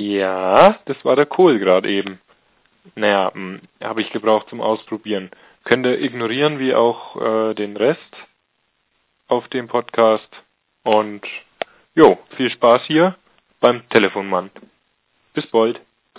Ja, das war der Kohl gerade eben. Naja, hm, habe ich gebraucht zum Ausprobieren. Könnt ihr ignorieren wie auch äh, den Rest auf dem Podcast. Und jo, viel Spaß hier beim Telefonmann. Bis bald.